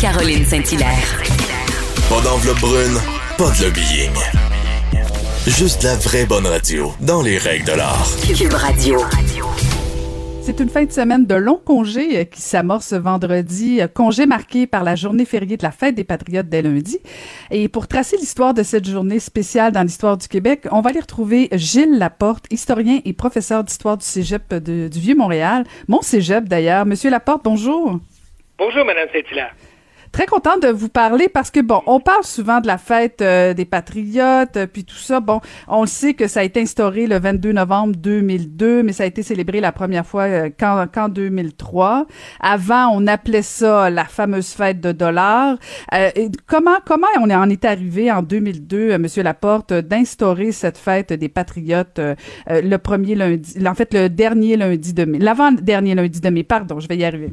Caroline Saint-Hilaire. Pas d'enveloppe brune, pas de lobbying. Juste la vraie bonne radio, dans les règles de l'art. Cube Radio. C'est une fin de semaine de long congé euh, qui s'amorce vendredi, euh, congé marqué par la journée fériée de la fête des Patriotes dès lundi. Et pour tracer l'histoire de cette journée spéciale dans l'histoire du Québec, on va aller retrouver Gilles Laporte, historien et professeur d'histoire du Cégep de- du Vieux-Montréal, mon Cégep d'ailleurs. Monsieur Laporte, bonjour. Bonjour, Madame Saint-Hilaire. Très content de vous parler parce que bon, on parle souvent de la fête euh, des patriotes euh, puis tout ça. Bon, on le sait que ça a été instauré le 22 novembre 2002, mais ça a été célébré la première fois euh, qu'en qu'en 2003. Avant, on appelait ça la fameuse fête de dollars. Euh, comment comment on en est arrivé en 2002, euh, Monsieur Laporte, d'instaurer cette fête des patriotes le premier lundi, en fait le dernier lundi de mai, l'avant dernier lundi de mai? Pardon, je vais y arriver.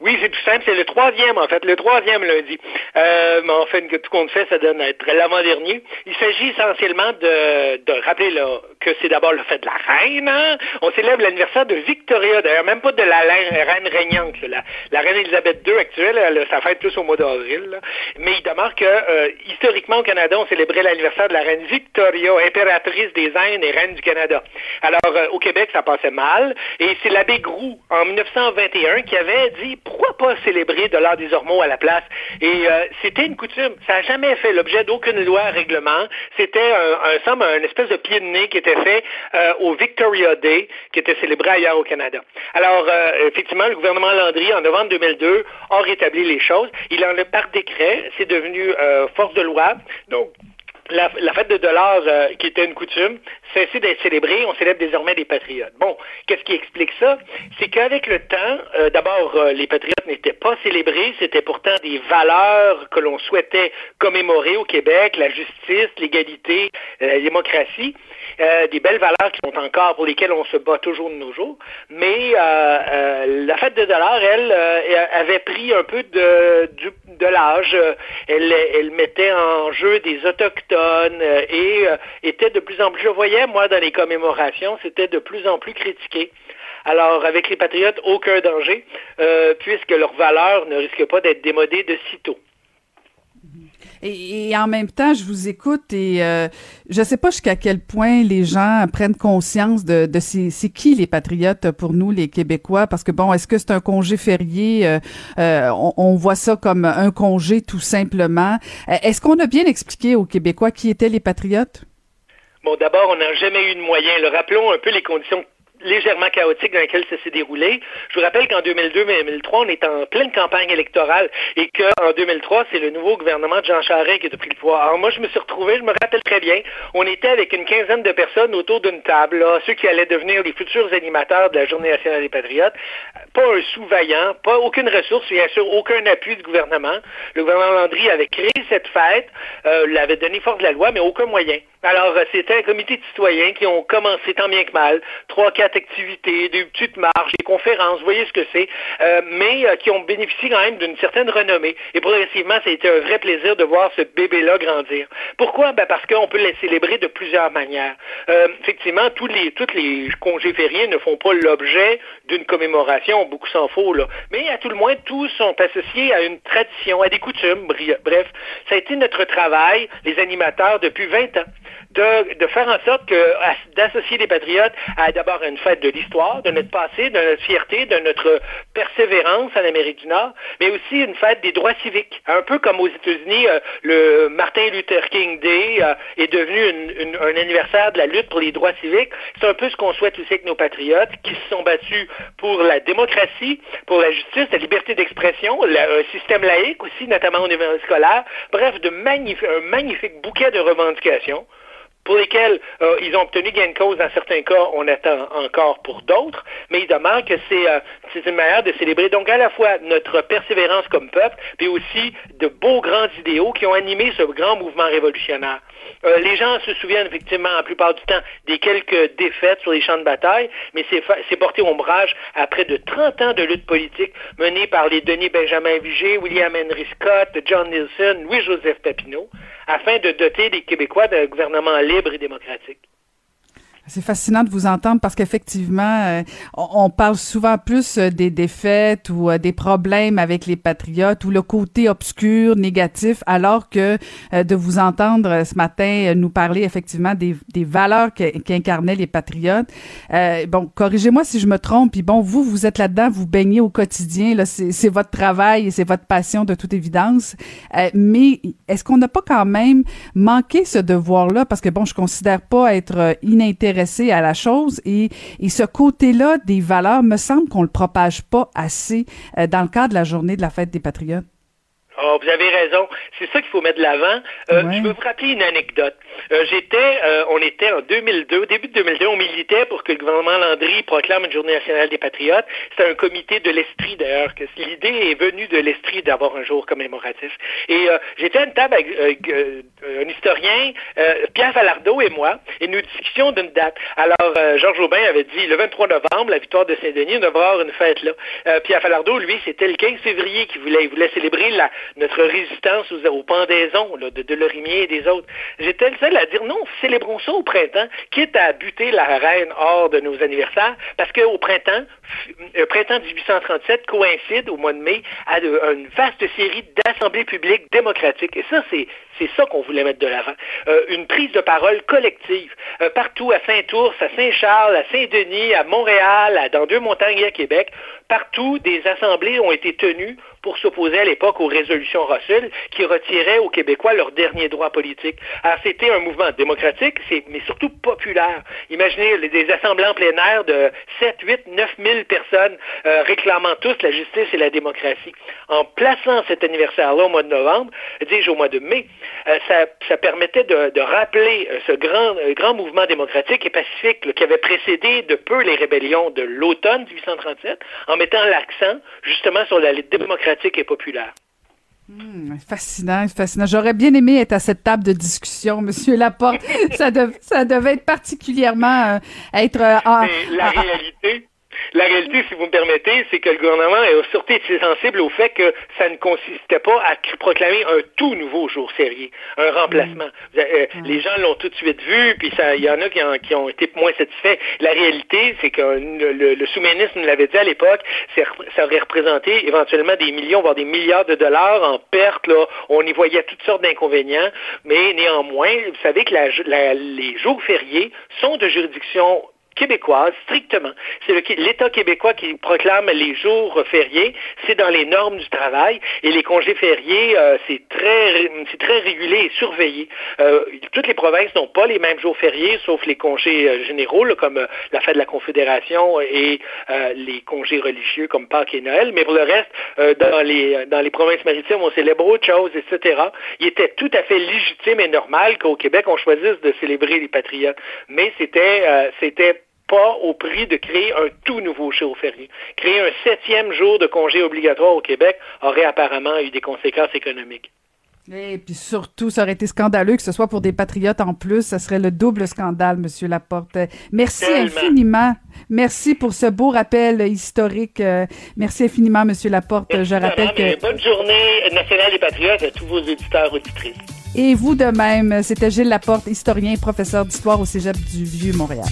Oui, c'est tout simple, c'est le troisième, en fait, le troisième lundi. Euh, mais en fait, tout compte fait, ça donne être l'avant-dernier. Il s'agit essentiellement de, de rappeler là, que c'est d'abord le fait de la reine. hein. On célèbre l'anniversaire de Victoria, d'ailleurs, même pas de la reine, régnante. là. La, reine Elisabeth II actuelle, elle a sa fête plus au mois d'avril. Mais il demeure que, euh, historiquement, au Canada, on célébrait l'anniversaire de la reine Victoria, impératrice des Indes et reine du Canada. Alors, euh, au Québec, ça passait mal. Et c'est l'abbé Groux, en 1921, qui avait dit pourquoi pas célébrer de l'art des Ormeaux à la place? Et euh, c'était une coutume. Ça n'a jamais fait l'objet d'aucune loi, règlement. C'était un, un, somme, un espèce de pied de nez qui était fait euh, au Victoria Day, qui était célébré ailleurs au Canada. Alors, euh, effectivement, le gouvernement Landry, en novembre 2002, a rétabli les choses. Il en a par décret, c'est devenu euh, force de loi. Donc, la, la, fête de dollars, euh, qui était une coutume, cessé d'être célébrée. On célèbre désormais des patriotes. Bon, qu'est-ce qui explique ça? C'est qu'avec le temps, euh, d'abord, euh, les patriotes n'étaient pas célébrés. C'était pourtant des valeurs que l'on souhaitait commémorer au Québec, la justice, l'égalité, la démocratie. Euh, des belles valeurs qui sont encore pour lesquelles on se bat toujours de nos jours. Mais euh, la fête de dollars, elle, avait pris un peu de, du, de l'âge. Elle, elle mettait en jeu des autochtones et euh, était de plus en plus, je voyais moi dans les commémorations, c'était de plus en plus critiqué. Alors, avec les patriotes, aucun danger, euh, puisque leurs valeurs ne risquent pas d'être démodées de sitôt. Et, en même temps, je vous écoute et euh, je sais pas jusqu'à quel point les gens prennent conscience de, de c'est qui les patriotes pour nous, les Québécois, parce que bon, est-ce que c'est un congé férié? Euh, euh, on, voit ça comme un congé tout simplement. Est-ce qu'on a bien expliqué aux Québécois qui étaient les patriotes? Bon, d'abord, on n'a jamais eu de moyens. Rappelons un peu les conditions légèrement chaotique dans lequel ça s'est déroulé. Je vous rappelle qu'en 2002-2003, on est en pleine campagne électorale et qu'en 2003, c'est le nouveau gouvernement de Jean Charest qui a pris le pouvoir. Alors moi, je me suis retrouvé, je me rappelle très bien, on était avec une quinzaine de personnes autour d'une table, ceux qui allaient devenir les futurs animateurs de la Journée nationale des patriotes. Pas un sous-vaillant, pas aucune ressource, bien sûr, aucun appui du gouvernement. Le gouvernement Landry avait créé cette fête, euh, l'avait donné force de la loi, mais aucun moyen. Alors, c'était un comité de citoyens qui ont commencé tant bien que mal, trois, quatre activités, des petites marches, des conférences, vous voyez ce que c'est, euh, mais euh, qui ont bénéficié quand même d'une certaine renommée. Et progressivement, ça a été un vrai plaisir de voir ce bébé-là grandir. Pourquoi? Ben parce qu'on peut les célébrer de plusieurs manières. Euh, effectivement, tous les, tous les congés fériés ne font pas l'objet d'une commémoration, beaucoup s'en faut, là. Mais à tout le moins, tous sont associés à une tradition, à des coutumes. Bref, ça a été notre travail, les animateurs, depuis 20 ans. De, de, faire en sorte que d'associer les patriotes à d'abord une fête de l'histoire, de notre passé, de notre fierté, de notre persévérance en Amérique du Nord, mais aussi une fête des droits civiques. Un peu comme aux États-Unis, euh, le Martin Luther King Day euh, est devenu un anniversaire de la lutte pour les droits civiques. C'est un peu ce qu'on souhaite aussi avec nos patriotes qui se sont battus pour la démocratie, pour la justice, la liberté d'expression, un système laïque aussi, notamment au niveau scolaire. Bref, de magnif un magnifique bouquet de revendications pour lesquels euh, ils ont obtenu gain de cause dans certains cas, on attend encore pour d'autres, mais il demeure que c'est euh, une manière de célébrer donc à la fois notre persévérance comme peuple, puis aussi de beaux grands idéaux qui ont animé ce grand mouvement révolutionnaire. Euh, les gens se souviennent effectivement la plupart du temps des quelques défaites sur les champs de bataille, mais c'est porté ombrage à près de 30 ans de lutte politique menée par les Denis Benjamin Vigée, William Henry Scott, John Nielsen, Louis-Joseph Papineau, afin de doter les Québécois d'un gouvernement libre et démocratique. C'est fascinant de vous entendre parce qu'effectivement, euh, on, parle souvent plus euh, des défaites ou euh, des problèmes avec les patriotes ou le côté obscur, négatif, alors que de vous entendre ce matin nous parler effectivement des, valeurs qu'incarnaient les patriotes. bon, corrigez-moi si je me trompe. Puis bon, vous, vous êtes là-dedans, vous baignez au quotidien. Là, c'est votre travail et c'est votre passion de toute évidence. mais est-ce qu'on n'a pas quand même manqué ce devoir-là? Parce que bon, je considère pas être à la chose et, et ce côté-là des valeurs, me semble qu'on le propage pas assez euh, dans le cadre de la journée de la fête des patriotes. Oh, vous avez raison. C'est ça qu'il faut mettre de l'avant. Euh, Je veux vous rappeler une anecdote. Euh, j'étais, euh, on était en 2002, au début de 2002, on militait pour que le gouvernement Landry proclame une journée nationale des patriotes. C'était un comité de l'Estrie d'ailleurs, que l'idée est venue de l'Estrie d'avoir un jour commémoratif. Et j'étais à une table avec un historien, Pierre Falardeau et moi, et nous discussions d'une date. Alors, Georges Aubin avait dit le 23 novembre, la victoire de Saint-Denis, on devrait avoir une fête là. Pierre Falardeau, lui, c'était le 15 février qu'il voulait. Il voulait célébrer la notre résistance aux, aux pendaisons là, de, de Lorimier et des autres. J'étais le seul à dire non, célébrons ça au printemps, quitte à buter la reine hors de nos anniversaires, parce qu'au printemps, le euh, printemps 1837 coïncide au mois de mai à une vaste série d'assemblées publiques démocratiques. Et ça, c'est c'est ça qu'on voulait mettre de l'avant. Euh, une prise de parole collective. Euh, partout, à Saint-Ours, à Saint-Charles, à Saint-Denis, à Montréal, dans deux montagnes à Québec, partout, des assemblées ont été tenues pour s'opposer à l'époque aux résolutions Russell qui retiraient aux Québécois leurs derniers droits politiques. Alors, c'était un mouvement démocratique, mais surtout populaire. Imaginez des assemblées en plein air de 7, 8, 9 000 personnes euh, réclamant tous la justice et la démocratie. En plaçant cet anniversaire-là au mois de novembre, dis-je au mois de mai, euh, ça, permettait de, rappeler euh, ce grand, grand mouvement démocratique et pacifique qui avait précédé de peu les rébellions de l'automne 1837, en mettant l'accent justement sur la lutte démocratique et populaire. Hmm, fascinant, fascinant. J'aurais bien aimé être à cette table de discussion, Monsieur Laporte. ça, ça devait être particulièrement euh, être en, la réalité, la réalité, si vous me permettez, c'est que le gouvernement a surtout été sensible au fait que ça ne consistait pas à proclamer un tout nouveau jour férié, un remplacement. Euh, les gens l'ont tout de suite vu, puis il y en a qui, ont été moins satisfaits. La réalité, c'est que le, sous-ministre nous l'avait dit à l'époque, ça aurait représenté éventuellement des millions, voire des milliards de dollars en pertes. Là. On y voyait toutes sortes d'inconvénients, mais néanmoins, vous savez que les jours fériés sont de juridiction québécoise, strictement. C'est l'État québécois qui proclame les jours fériés. C'est dans les normes du travail. Et les congés fériés, euh, c'est très, c'est très régulé et surveillé. Euh, toutes les provinces n'ont pas les mêmes jours fériés, sauf les congés euh, généraux, comme la fête de la Confédération et les congés religieux comme Pâques et Noël. Mais pour le reste, dans les dans les provinces maritimes, on célèbre autre chose, etc. Il était tout à fait légitime et normal qu'au Québec, on choisisse de célébrer les patriotes. Mais c'était c'était pas au prix de créer un tout nouveau jour férié. Créer un septième jour de congé obligatoire au Québec aurait apparemment eu des conséquences économiques. Et puis surtout, ça aurait été scandaleux que ce soit pour des patriotes en plus. Ce serait le double scandale, Monsieur Laporte. Merci infiniment. Merci pour ce beau rappel historique. Euh, merci infiniment, Monsieur Laporte. Je rappelle que... Bonne journée nationale des patriotes à tous vos éditeurs auditrices. Et vous de même. C'était Gilles Laporte, historien et professeur d'histoire au Cégep du Vieux-Montréal.